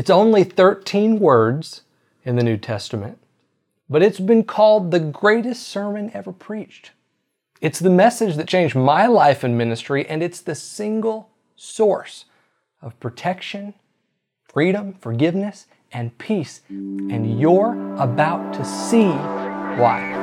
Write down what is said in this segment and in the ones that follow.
It's only 13 words in the New Testament, but it's been called the greatest sermon ever preached. It's the message that changed my life and ministry, and it's the single source of protection, freedom, forgiveness, and peace. And you're about to see why.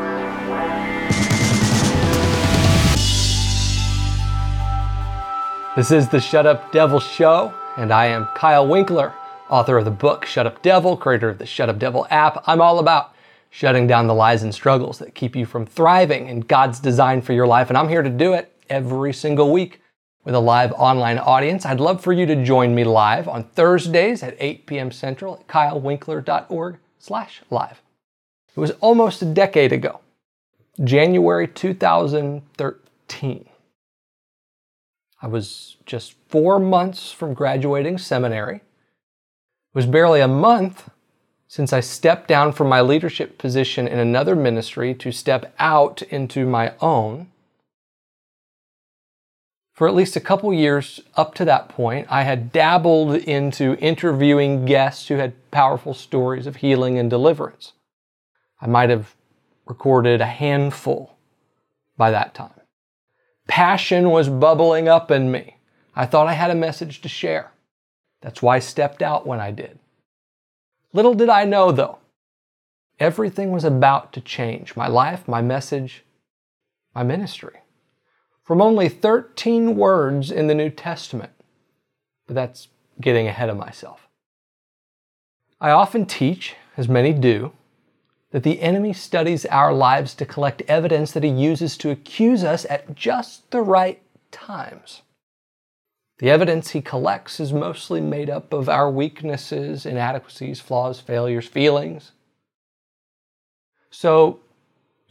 This is the Shut Up Devil Show, and I am Kyle Winkler, author of the book Shut Up Devil, creator of the Shut Up Devil app. I'm all about shutting down the lies and struggles that keep you from thriving in God's design for your life, and I'm here to do it every single week with a live online audience. I'd love for you to join me live on Thursdays at 8 p.m. Central at kylewinkler.org slash live. It was almost a decade ago, January 2013. I was just four months from graduating seminary. It was barely a month since I stepped down from my leadership position in another ministry to step out into my own. For at least a couple years up to that point, I had dabbled into interviewing guests who had powerful stories of healing and deliverance. I might have recorded a handful by that time. Passion was bubbling up in me. I thought I had a message to share. That's why I stepped out when I did. Little did I know, though, everything was about to change my life, my message, my ministry. From only 13 words in the New Testament. But that's getting ahead of myself. I often teach, as many do, that the enemy studies our lives to collect evidence that he uses to accuse us at just the right times. The evidence he collects is mostly made up of our weaknesses, inadequacies, flaws, failures, feelings. So,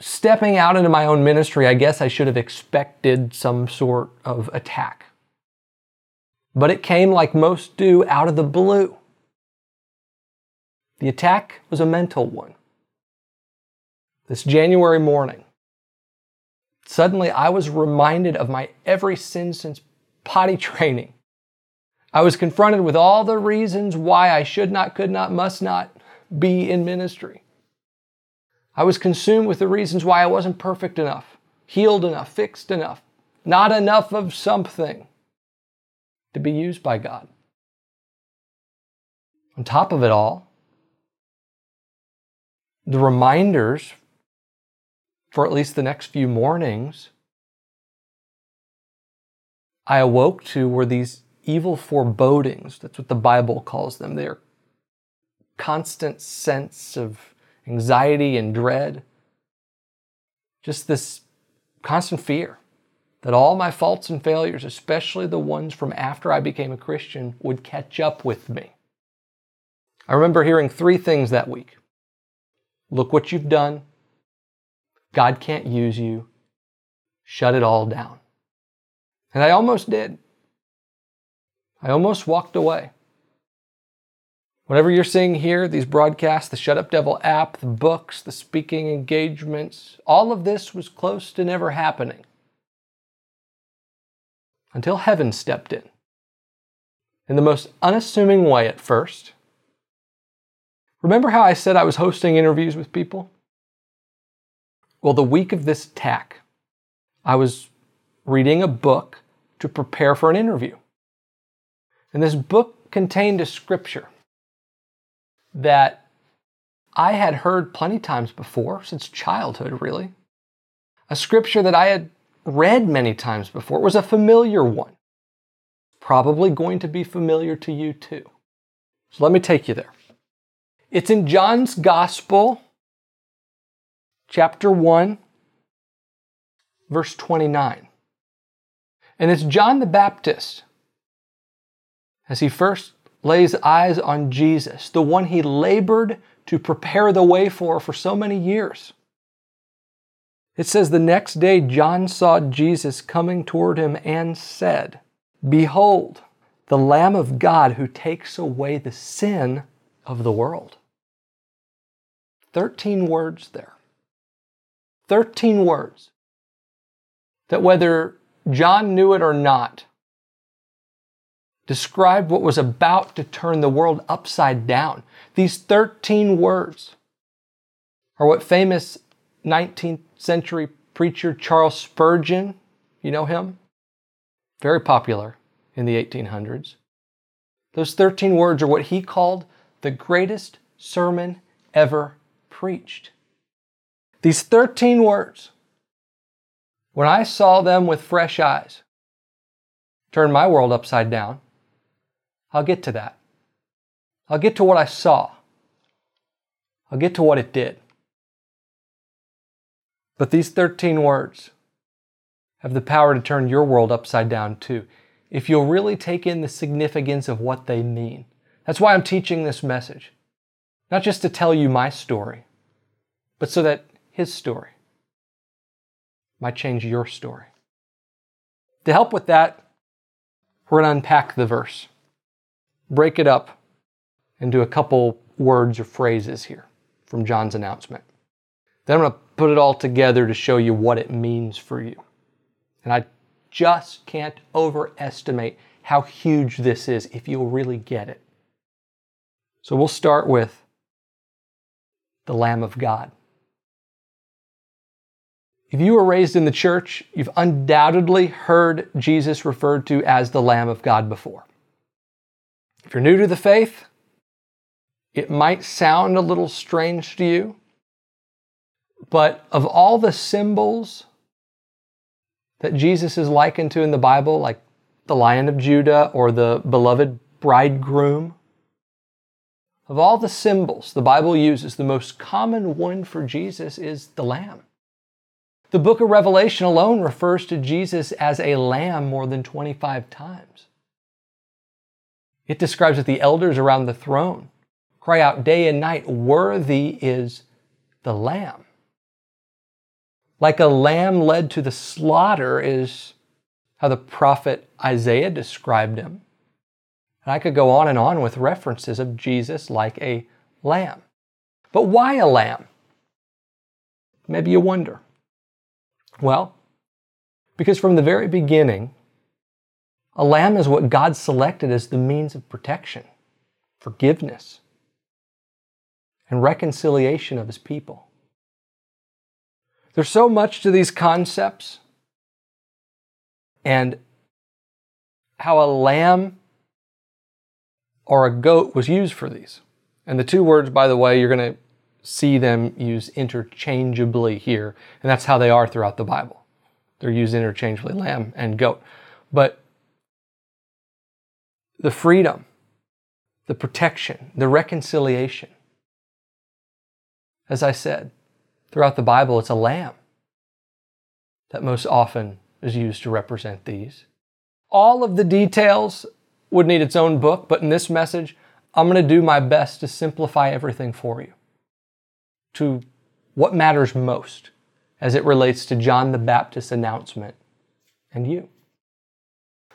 stepping out into my own ministry, I guess I should have expected some sort of attack. But it came like most do out of the blue. The attack was a mental one this January morning, suddenly I was reminded of my every sin since potty training. I was confronted with all the reasons why I should not, could not, must not be in ministry. I was consumed with the reasons why I wasn't perfect enough, healed enough, fixed enough, not enough of something to be used by God. On top of it all, the reminders for at least the next few mornings, I awoke to were these evil forebodings. That's what the Bible calls them. They're constant sense of anxiety and dread. Just this constant fear that all my faults and failures, especially the ones from after I became a Christian, would catch up with me. I remember hearing three things that week. Look what you've done. God can't use you. Shut it all down. And I almost did. I almost walked away. Whatever you're seeing here, these broadcasts, the Shut Up Devil app, the books, the speaking engagements, all of this was close to never happening. Until heaven stepped in. In the most unassuming way at first. Remember how I said I was hosting interviews with people? Well, the week of this attack, I was reading a book to prepare for an interview. And this book contained a scripture that I had heard plenty times before, since childhood, really. A scripture that I had read many times before. It was a familiar one. Probably going to be familiar to you too. So let me take you there. It's in John's Gospel, chapter 1, verse 29. And it's John the Baptist, as he first lays eyes on Jesus, the one he labored to prepare the way for for so many years. It says, The next day John saw Jesus coming toward him and said, Behold, the Lamb of God who takes away the sin of the world. Thirteen words there. 13 words that whether John knew it or not, described what was about to turn the world upside down. These 13 words are what famous 19th century preacher Charles Spurgeon, you know him? Very popular in the 1800s. Those 13 words are what he called the greatest sermon ever preached. These 13 words, when I saw them with fresh eyes, turned my world upside down. I'll get to that. I'll get to what I saw. I'll get to what it did. But these 13 words have the power to turn your world upside down too, if you'll really take in the significance of what they mean. That's why I'm teaching this message. Not just to tell you my story, but so that his story might change your story. To help with that, we're going to unpack the verse, break it up into a couple words or phrases here from John's announcement. Then I'm going to put it all together to show you what it means for you. And I just can't overestimate how huge this is if you'll really get it. So we'll start with the Lamb of God. If you were raised in the church, you've undoubtedly heard Jesus referred to as the Lamb of God before. If you're new to the faith, it might sound a little strange to you, but of all the symbols that Jesus is likened to in the Bible, like the Lion of Judah or the beloved bridegroom, of all the symbols the Bible uses, the most common one for Jesus is the lamb. The book of Revelation alone refers to Jesus as a lamb more than 25 times. It describes that the elders around the throne cry out day and night, Worthy is the lamb. Like a lamb led to the slaughter is how the prophet Isaiah described him. And I could go on and on with references of Jesus like a lamb. But why a lamb? Maybe you wonder. Well, because from the very beginning, a lamb is what God selected as the means of protection, forgiveness, and reconciliation of his people. There's so much to these concepts and how a lamb or a goat was used for these. And the two words, by the way, you're going to see them used interchangeably here, and that's how they are throughout the Bible. They're used interchangeably, lamb and goat. But the freedom, the protection, the reconciliation, as I said, throughout the Bible, it's a lamb that most often is used to represent these. All of the details would need its own book, but in this message, I'm going to do my best to simplify everything for you to what matters most as it relates to John the Baptist's announcement and you.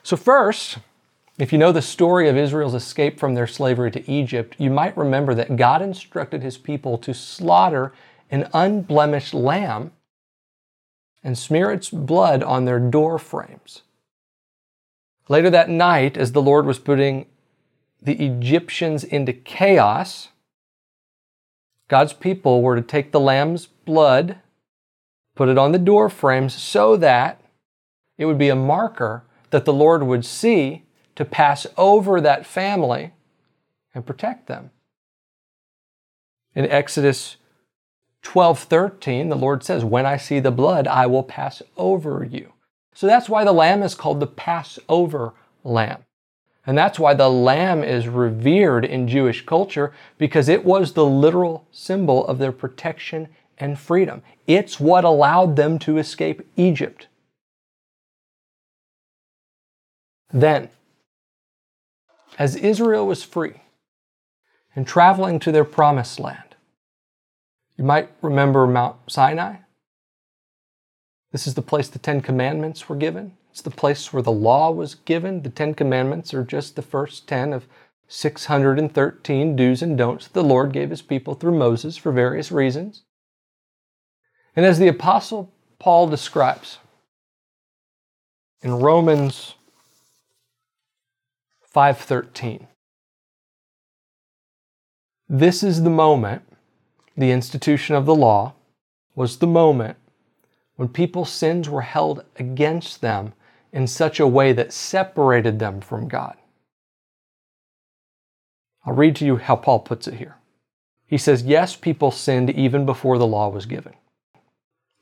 So, first, if you know the story of Israel's escape from their slavery to Egypt, you might remember that God instructed his people to slaughter an unblemished lamb and smear its blood on their door frames. Later that night, as the Lord was putting the Egyptians into chaos, God's people were to take the lamb's blood, put it on the door frames so that it would be a marker that the Lord would see to pass over that family and protect them. In Exodus 12:13, the Lord says, "When I see the blood, I will pass over you." So that's why the lamb is called the Passover lamb. And that's why the lamb is revered in Jewish culture because it was the literal symbol of their protection and freedom. It's what allowed them to escape Egypt. Then, as Israel was free and traveling to their promised land, you might remember Mount Sinai. This is the place the Ten Commandments were given. It's the place where the law was given. The Ten Commandments are just the first 10 of 613 do's and don'ts the Lord gave his people through Moses for various reasons. And as the Apostle Paul describes in Romans 5:13. This is the moment, the institution of the law was the moment when people's sins were held against them in such a way that separated them from God. I'll read to you how Paul puts it here. He says, Yes, people sinned even before the law was given,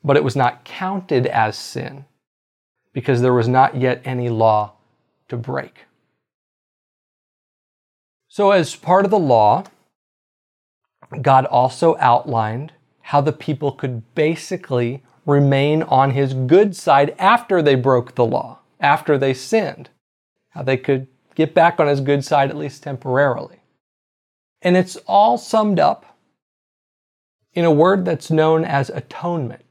but it was not counted as sin because there was not yet any law to break. So, as part of the law, God also outlined how the people could basically remain on his good side after they broke the law, after they sinned. How they could get back on his good side at least temporarily. And it's all summed up in a word that's known as atonement.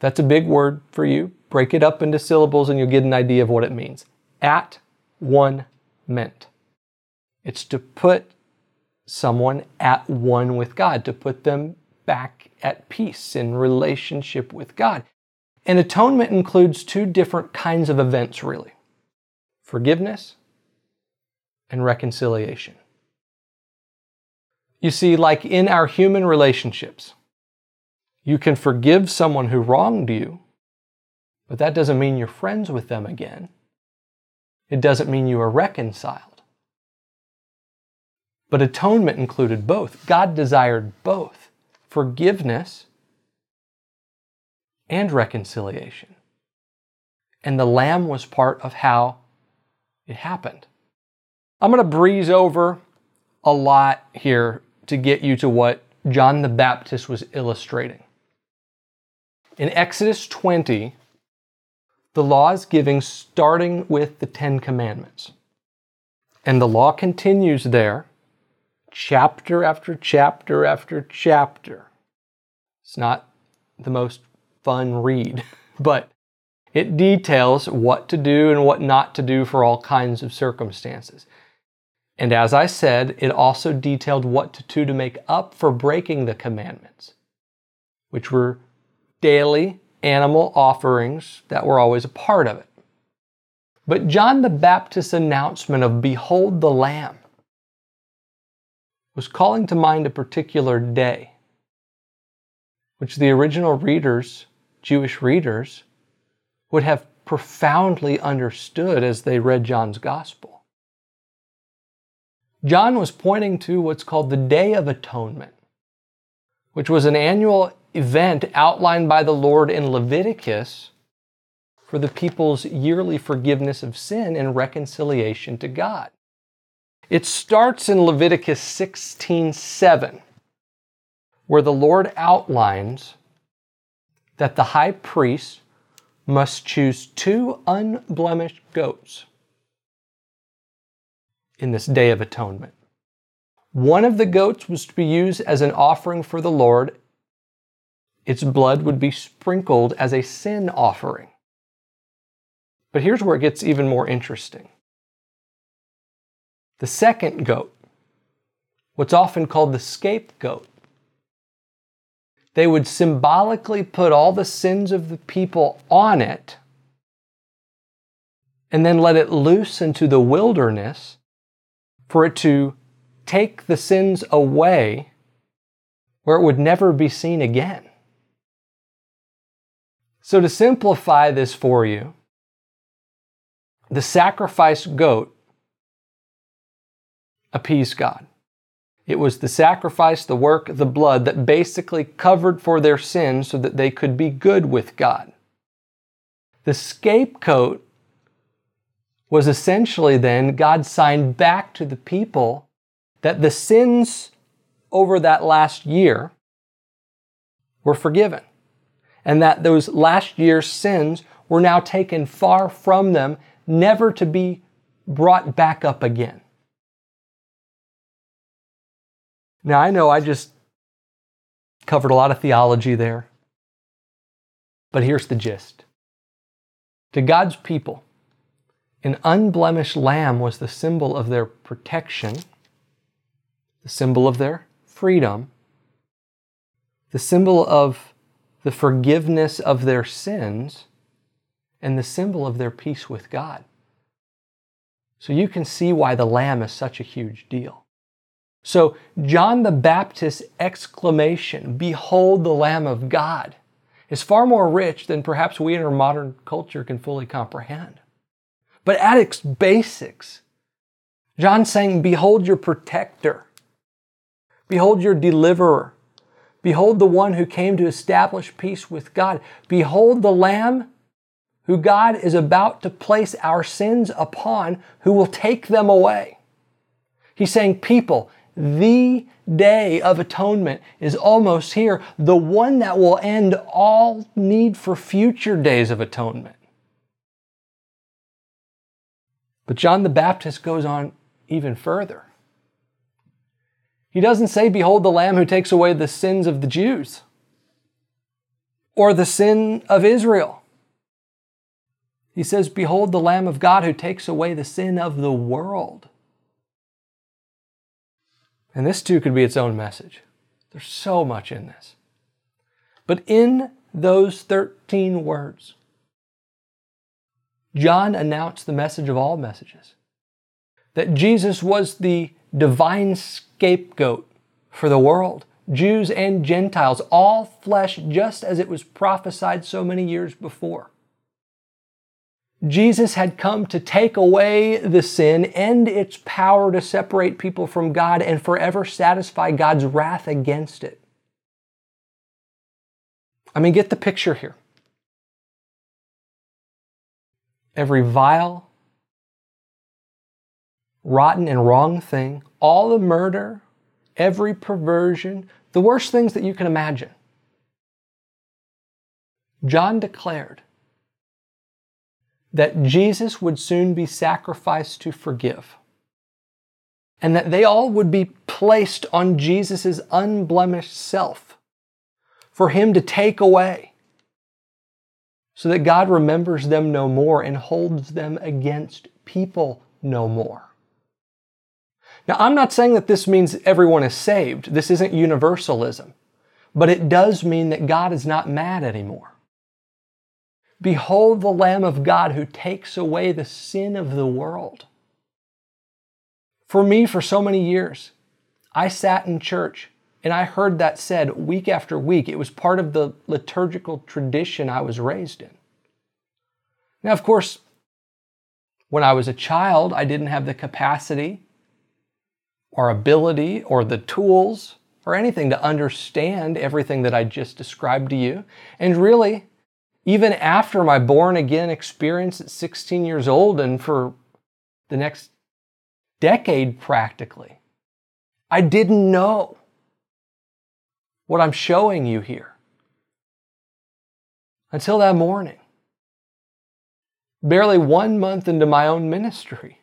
That's a big word for you. Break it up into syllables and you'll get an idea of what it means. At one meant. It's to put someone at one with God, to put them back at peace in relationship with God. And atonement includes two different kinds of events, really forgiveness and reconciliation. You see, like in our human relationships, you can forgive someone who wronged you, but that doesn't mean you're friends with them again. It doesn't mean you are reconciled. But atonement included both. God desired both forgiveness and reconciliation. And the Lamb was part of how it happened. I'm going to breeze over a lot here to get you to what John the Baptist was illustrating. In Exodus 20, the law is giving starting with the Ten Commandments. And the law continues there, chapter after chapter after chapter. It's not the most fun read, but it details what to do and what not to do for all kinds of circumstances. And as I said, it also detailed what to do to make up for breaking the commandments, which were daily animal offerings that were always a part of it. But John the Baptist's announcement of Behold the Lamb was calling to mind a particular day, which the original readers, Jewish readers, would have profoundly understood as they read John's Gospel. John was pointing to what's called the Day of Atonement, which was an annual event outlined by the Lord in Leviticus for the people's yearly forgiveness of sin and reconciliation to God. It starts in Leviticus 16:7, where the Lord outlines that the high priest must choose two unblemished goats in this Day of Atonement. One of the goats was to be used as an offering for the Lord. Its blood would be sprinkled as a sin offering. But here's where it gets even more interesting. The second goat, what's often called the scapegoat, they would symbolically put all the sins of the people on it and then let it loose into the wilderness for it to take the sins away where it would never be seen again. So, to simplify this for you, the sacrifice goat appeased God. It was the sacrifice, the work, the blood that basically covered for their sins so that they could be good with God. The scapegoat was essentially then God signed back to the people that the sins over that last year were forgiven. And that those last year's sins were now taken far from them, never to be brought back up again. Now, I know I just covered a lot of theology there, but here's the gist. To God's people, an unblemished lamb was the symbol of their protection, the symbol of their freedom, the symbol of the forgiveness of their sins, and the symbol of their peace with God. So you can see why the Lamb is such a huge deal. So, John the Baptist's exclamation, Behold the Lamb of God, is far more rich than perhaps we in our modern culture can fully comprehend. But at its basics, John's saying, Behold your protector, behold your deliverer, behold the one who came to establish peace with God, behold the Lamb who God is about to place our sins upon, who will take them away. He's saying, People, the day of atonement is almost here, the one that will end all need for future days of atonement. But John the Baptist goes on even further. He doesn't say, Behold the Lamb who takes away the sins of the Jews or the sin of Israel. He says, Behold the Lamb of God who takes away the sin of the world. And this too could be its own message. There's so much in this. But in those 13 words, John announced the message of all messages that Jesus was the divine scapegoat for the world, Jews and Gentiles, all flesh, just as it was prophesied so many years before. Jesus had come to take away the sin, end its power to separate people from God, and forever satisfy God's wrath against it. I mean, get the picture here. Every vile, rotten, and wrong thing, all the murder, every perversion, the worst things that you can imagine. John declared that Jesus would soon be sacrificed to forgive, and that they all would be placed on Jesus' unblemished self for him to take away, so that God remembers them no more and holds them against people no more. Now, I'm not saying that this means everyone is saved. This isn't universalism. But it does mean that God is not mad anymore. Behold the Lamb of God who takes away the sin of the world. For me, for so many years, I sat in church and I heard that said week after week. It was part of the liturgical tradition I was raised in. Now, of course, when I was a child, I didn't have the capacity or ability or the tools or anything to understand everything that I just described to you. And really, even after my born again experience at 16 years old and for the next decade practically, I didn't know what I'm showing you here until that morning. Barely one month into my own ministry,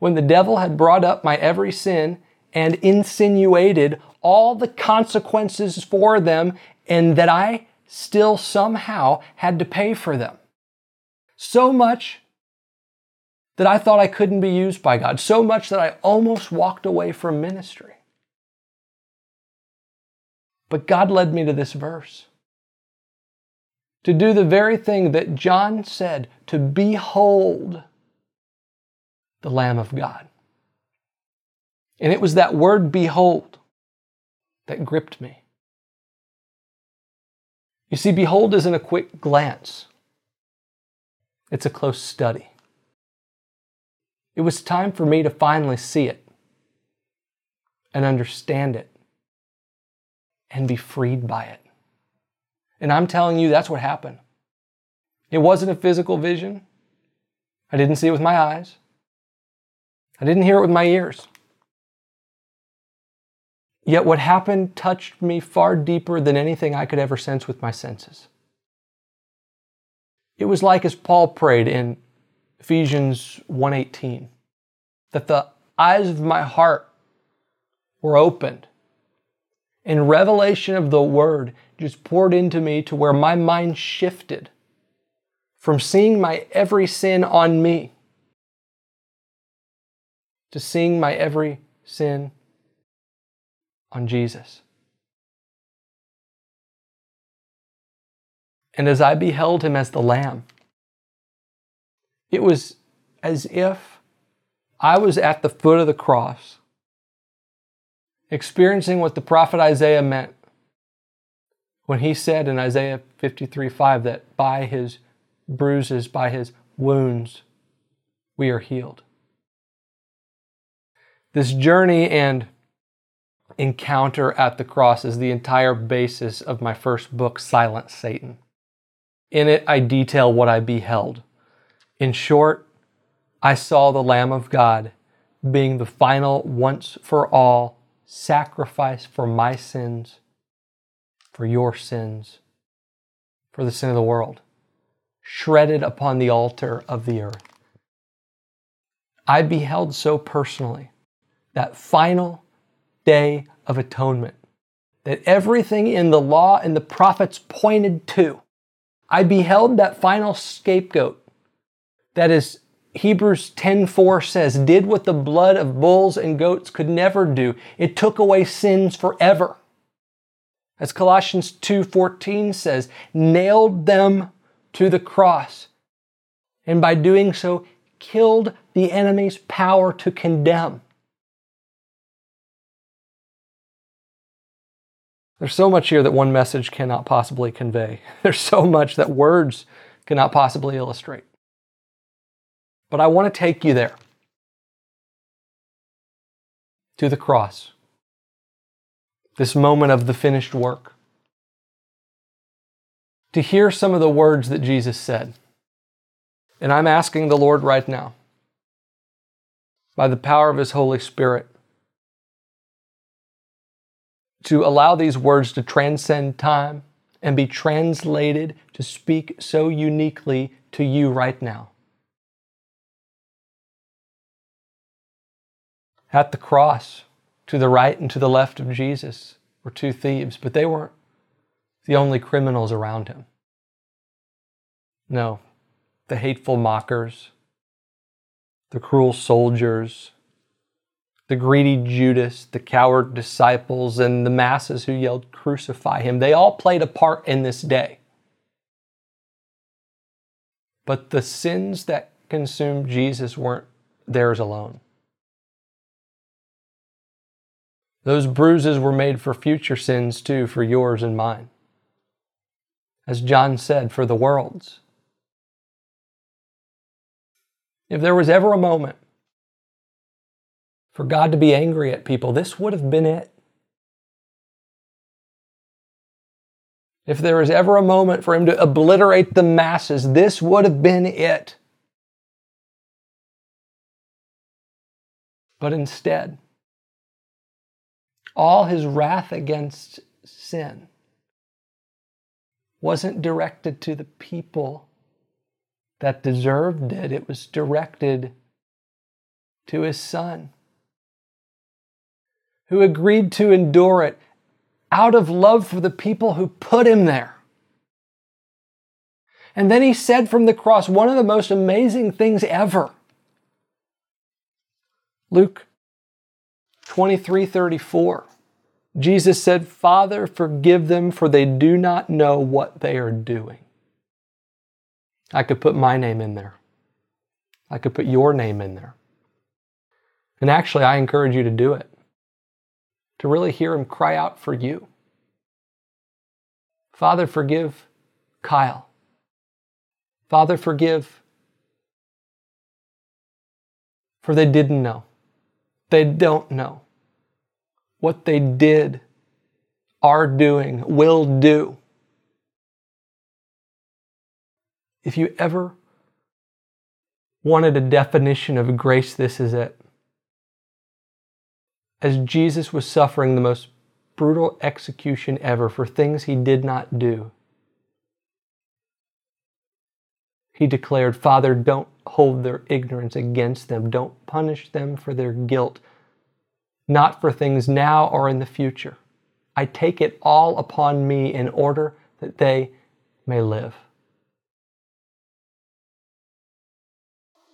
when the devil had brought up my every sin and insinuated all the consequences for them, and that I still somehow had to pay for them. So much that I thought I couldn't be used by God, so much that I almost walked away from ministry. But God led me to this verse to do the very thing that John said to behold the Lamb of God. And it was that word behold that gripped me. You see, behold isn't a quick glance, it's a close study. It was time for me to finally see it and understand it and be freed by it. And I'm telling you, that's what happened. It wasn't a physical vision. I didn't see it with my eyes. I didn't hear it with my ears. Yet what happened touched me far deeper than anything I could ever sense with my senses. It was like as Paul prayed in Ephesians 1:18 that the eyes of my heart were opened and revelation of the word just poured into me to where my mind shifted from seeing my every sin on me to seeing my every sin on Jesus. And as I beheld him as the Lamb, it was as if I was at the foot of the cross, experiencing what the prophet Isaiah meant when he said in Isaiah 53 5 that by his bruises, by his wounds, we are healed. This journey and encounter at the cross is the entire basis of my first book, Silence Satan. In it, I detail what I beheld. In short, I saw the Lamb of God being the final, once for all sacrifice for my sins, for your sins, for the sin of the world, shredded upon the altar of the earth. I beheld so personally that final day of atonement that everything in the law and the prophets pointed to. I beheld that final scapegoat that is Hebrews 10:4 says, did what the blood of bulls and goats could never do. It took away sins forever. As Colossians 2:14 says, nailed them to the cross. And by doing so, killed the enemy's power to condemn. There's so much here that one message cannot possibly convey. There's so much that words cannot possibly illustrate. But I want to take you there to the cross, this moment of the finished work, to hear some of the words that Jesus said. And I'm asking the Lord right now, by the power of His Holy Spirit, to allow these words to transcend time and be translated to speak so uniquely to you right now. At the cross, to the right and to the left of Jesus, were two thieves, but they weren't the only criminals around him. No, the hateful mockers, the cruel soldiers, the greedy Judas, the coward disciples, and the masses who yelled, Crucify him. They all played a part in this day. But the sins that consumed Jesus weren't theirs alone. Those bruises were made for future sins too, for yours and mine. As John said, for the world's. If there was ever a moment for God to be angry at people, this would have been it. If there was ever a moment for him to obliterate the masses, this would have been it. But instead, all his wrath against sin wasn't directed to the people that deserved it, it was directed to his son who agreed to endure it out of love for the people who put him there. And then he said from the cross one of the most amazing things ever. Luke 23 34. Jesus said, Father, forgive them, for they do not know what they are doing. I could put my name in there. I could put your name in there. And actually, I encourage you to do it to really hear him cry out for you. Father, forgive Kyle. Father, forgive. For they didn't know. They don't know. What they did, are doing, will do. If you ever wanted a definition of grace, this is it as Jesus was suffering the most brutal execution ever for things he did not do, he declared, Father, don't hold their ignorance against them. Don't punish them for their guilt, not for things now or in the future. I take it all upon me in order that they may live.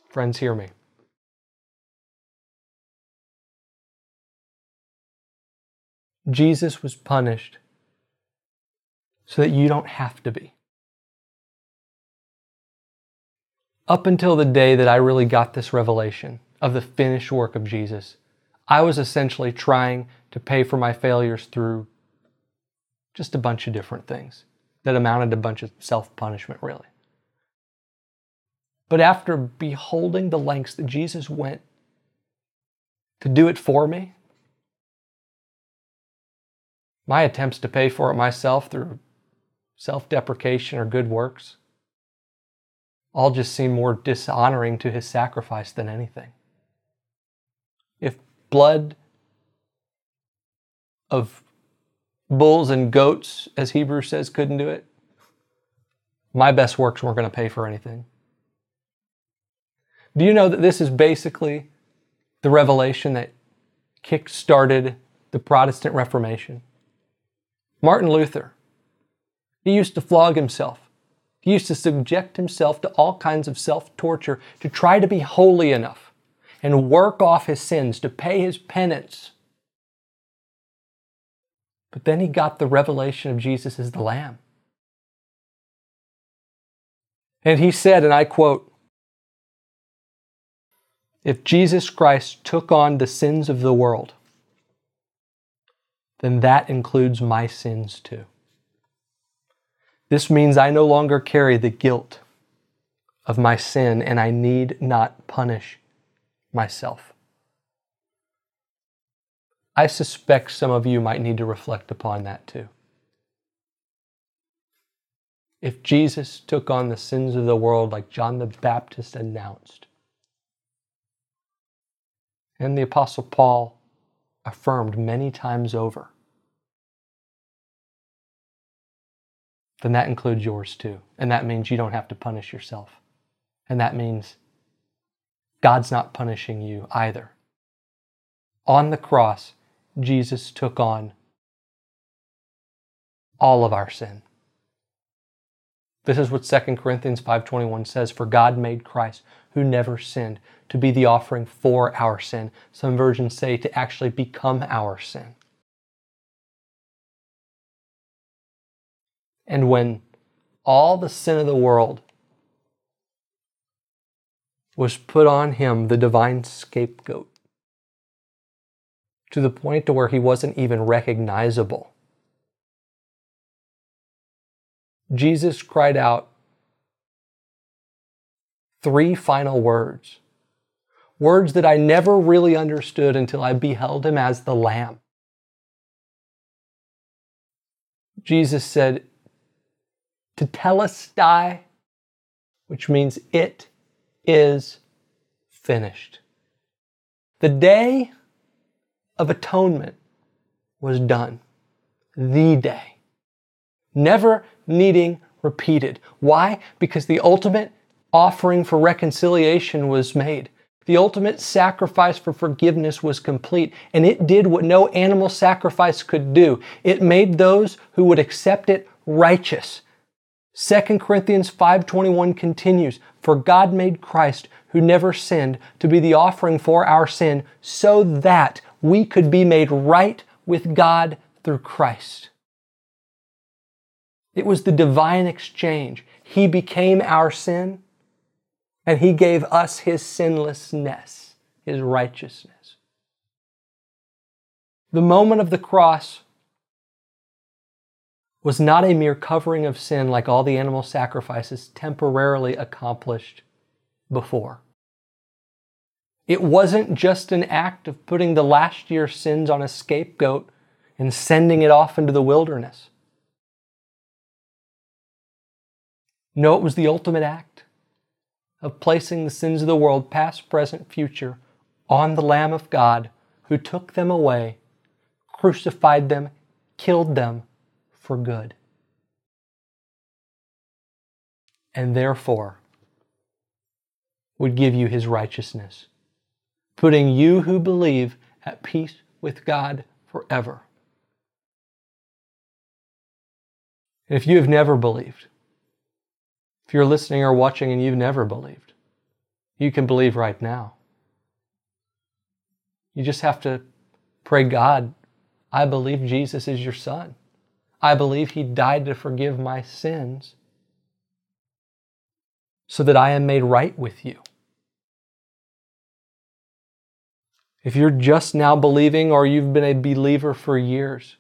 Friends, hear me. Jesus was punished so that you don't have to be. Up until the day that I really got this revelation of the finished work of Jesus, I was essentially trying to pay for my failures through just a bunch of different things that amounted to a bunch of self punishment, really. But after beholding the lengths that Jesus went to do it for me, my attempts to pay for it myself through self deprecation or good works all just seem more dishonoring to his sacrifice than anything. If blood of bulls and goats, as Hebrews says, couldn't do it, my best works weren't going to pay for anything. Do you know that this is basically the revelation that kick started the Protestant Reformation? Martin Luther, he used to flog himself. He used to subject himself to all kinds of self torture to try to be holy enough and work off his sins, to pay his penance. But then he got the revelation of Jesus as the Lamb. And he said, and I quote, if Jesus Christ took on the sins of the world, then that includes my sins too. This means I no longer carry the guilt of my sin and I need not punish myself. I suspect some of you might need to reflect upon that too. If Jesus took on the sins of the world like John the Baptist announced, and the Apostle Paul affirmed many times over, then that includes yours too. And that means you don't have to punish yourself. And that means God's not punishing you either. On the cross, Jesus took on all of our sin. This is what 2 Corinthians 5:21 says, "For God made Christ, who never sinned, to be the offering for our sin." Some versions say to actually become our sin. And when all the sin of the world was put on him, the divine scapegoat, to the point to where he wasn't even recognizable. Jesus cried out three final words. Words that I never really understood until I beheld him as the Lamb. Jesus said, tetelestai, which means it is finished. The day of atonement was done. The day. Never needing repeated. Why? Because the ultimate offering for reconciliation was made. The ultimate sacrifice for forgiveness was complete, and it did what no animal sacrifice could do. It made those who would accept it righteous. 2 Corinthians 5:21 continues, "For God made Christ, who never sinned, to be the offering for our sin, so that we could be made right with God through Christ." It was the divine exchange. He became our sin, and He gave us His sinlessness, His righteousness. The moment of the cross was not a mere covering of sin like all the animal sacrifices temporarily accomplished before. It wasn't just an act of putting the last year's sins on a scapegoat and sending it off into the wilderness. No, it was the ultimate act of placing the sins of the world, past, present, future, on the Lamb of God who took them away, crucified them, killed them for good. And therefore would give you his righteousness, putting you who believe at peace with God forever. If you have never believed, if you're listening or watching and you've never believed, you can believe right now. You just have to pray, God, I believe Jesus is your son. I believe he died to forgive my sins. so that I am made right with you. If you're just now believing or you've been a believer for years,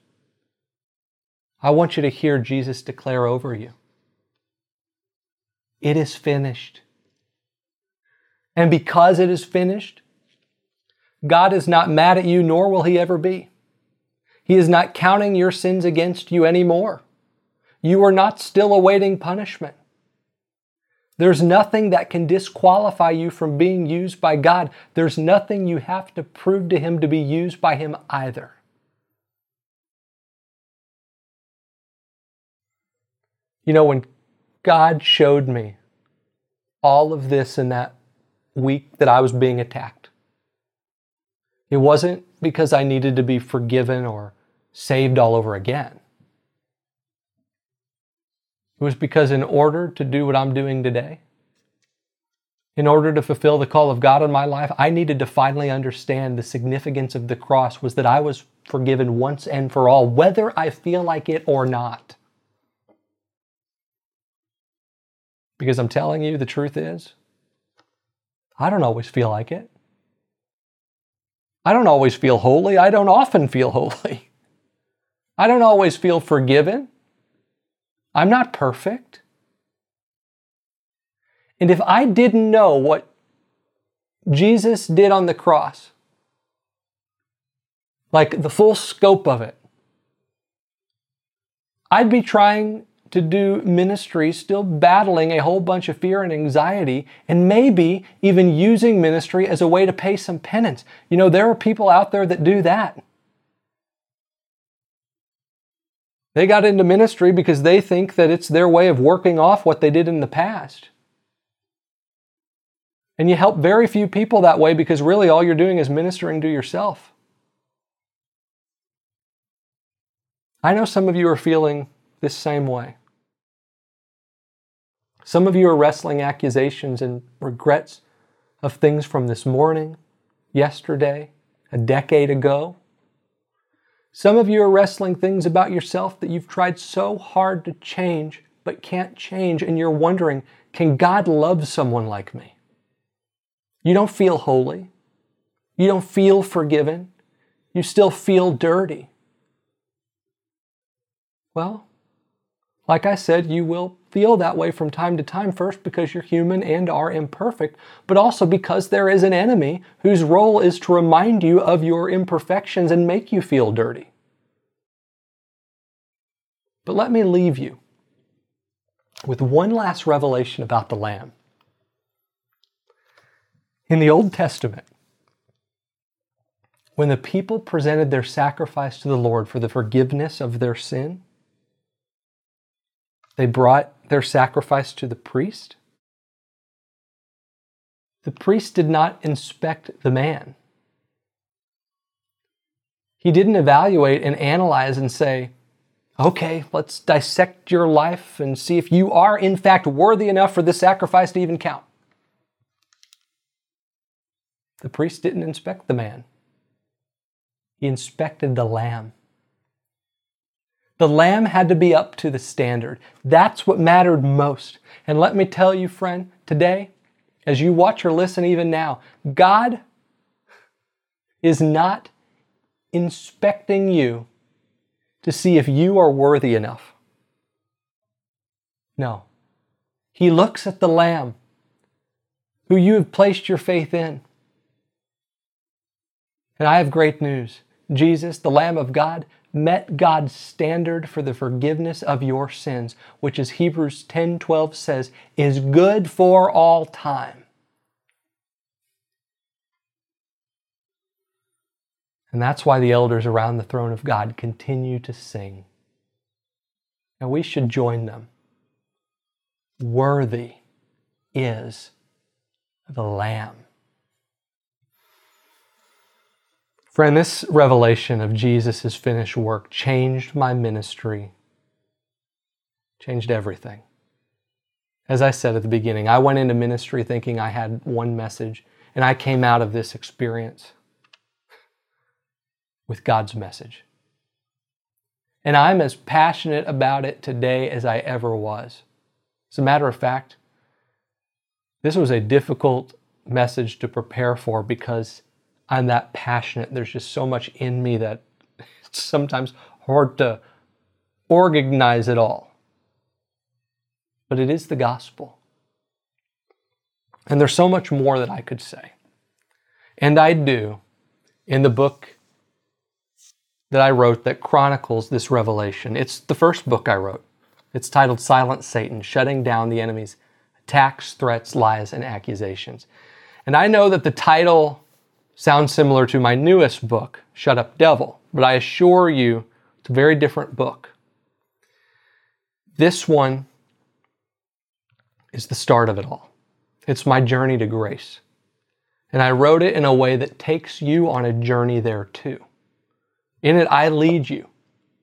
I want you to hear Jesus declare over you It is finished. And because it is finished, God is not mad at you, nor will He ever be. He is not counting your sins against you anymore. You are not still awaiting punishment. There's nothing that can disqualify you from being used by God. There's nothing you have to prove to Him to be used by Him either. You know, when God showed me all of this in that week that I was being attacked, it wasn't because I needed to be forgiven or saved all over again. It was because, in order to do what I'm doing today, in order to fulfill the call of God in my life, I needed to finally understand the significance of the cross was that I was forgiven once and for all, whether I feel like it or not. Because I'm telling you, the truth is, I don't always feel like it. I don't always feel holy. I don't often feel holy. I don't always feel forgiven. I'm not perfect. And if I didn't know what Jesus did on the cross, like the full scope of it, I'd be trying to do ministry still battling a whole bunch of fear and anxiety, and maybe even using ministry as a way to pay some penance. You know, there are people out there that do that. They got into ministry because they think that it's their way of working off what they did in the past. And you help very few people that way because really all you're doing is ministering to yourself. I know some of you are feeling this same way. Some of you are wrestling accusations and regrets of things from this morning, yesterday, a decade ago. Some of you are wrestling things about yourself that you've tried so hard to change but can't change, and you're wondering, can God love someone like me? You don't feel holy. You don't feel forgiven. You still feel dirty. Well, like I said, you will feel that way from time to time, first because you're human and are imperfect, but also because there is an enemy whose role is to remind you of your imperfections and make you feel dirty. But let me leave you with one last revelation about the Lamb. In the Old Testament, when the people presented their sacrifice to the Lord for the forgiveness of their sin, they brought their sacrifice to the priest. The priest did not inspect the man. He didn't evaluate and analyze and say, okay, let's dissect your life and see if you are, in fact, worthy enough for this sacrifice to even count. The priest didn't inspect the man, he inspected the lamb. The lamb had to be up to the standard. That's what mattered most. And let me tell you, friend, today, as you watch or listen even now, God is not inspecting you to see if you are worthy enough. No. He looks at the Lamb who you have placed your faith in. And I have great news. Jesus, the Lamb of God, met God's standard for the forgiveness of your sins, which as Hebrews 10:12 says, is good for all time. And that's why the elders around the throne of God continue to sing. And we should join them. Worthy is the Lamb. Friend, this revelation of Jesus' finished work changed my ministry, changed everything. As I said at the beginning, I went into ministry thinking I had one message, and I came out of this experience with God's message. And I'm as passionate about it today as I ever was. As a matter of fact, This was a difficult message to prepare for because I'm that passionate. There's just so much in me that it's sometimes hard to organize it all. But it is the gospel. And there's so much more that I could say. And I do in the book that I wrote that chronicles this revelation. It's the first book I wrote. It's titled Silence Satan Shutting Down the Enemy's Attacks, Threats, Lies, and Accusations. And I know that the title sounds similar to my newest book, Shut Up Devil, but I assure you it's a very different book. This one is the start of it all. It's my journey to grace. And I wrote it in a way that takes you on a journey there too. In it, I lead you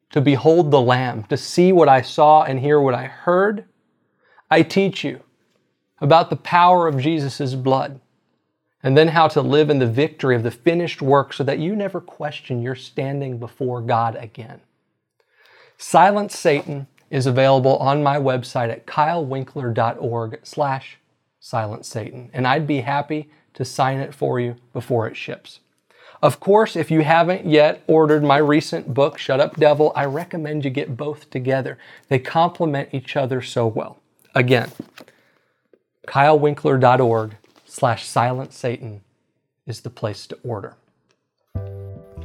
to behold the Lamb, to see what I saw and hear what I heard. I teach you about the power of Jesus' blood and then how to live in the victory of the finished work so that you never question your standing before God again. Silence Satan is available on my website at kylewinkler.org slash silence Satan, and I'd be happy to sign it for you before it ships. Of course, if you haven't yet ordered my recent book, Shut Up Devil, I recommend you get both together. They complement each other so well. Again, kylewinkler.org slash silence Satan is the place to order.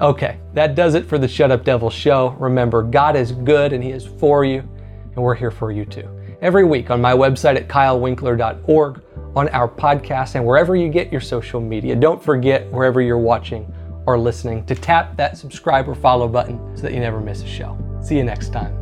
Okay, that does it for the Shut Up Devil show. Remember, God is good and He is for you, and we're here for you too. Every week on my website at kylewinkler.org, on our podcast, and wherever you get your social media. Don't forget, wherever you're watching or listening, to tap that subscribe or follow button so that you never miss a show. See you next time.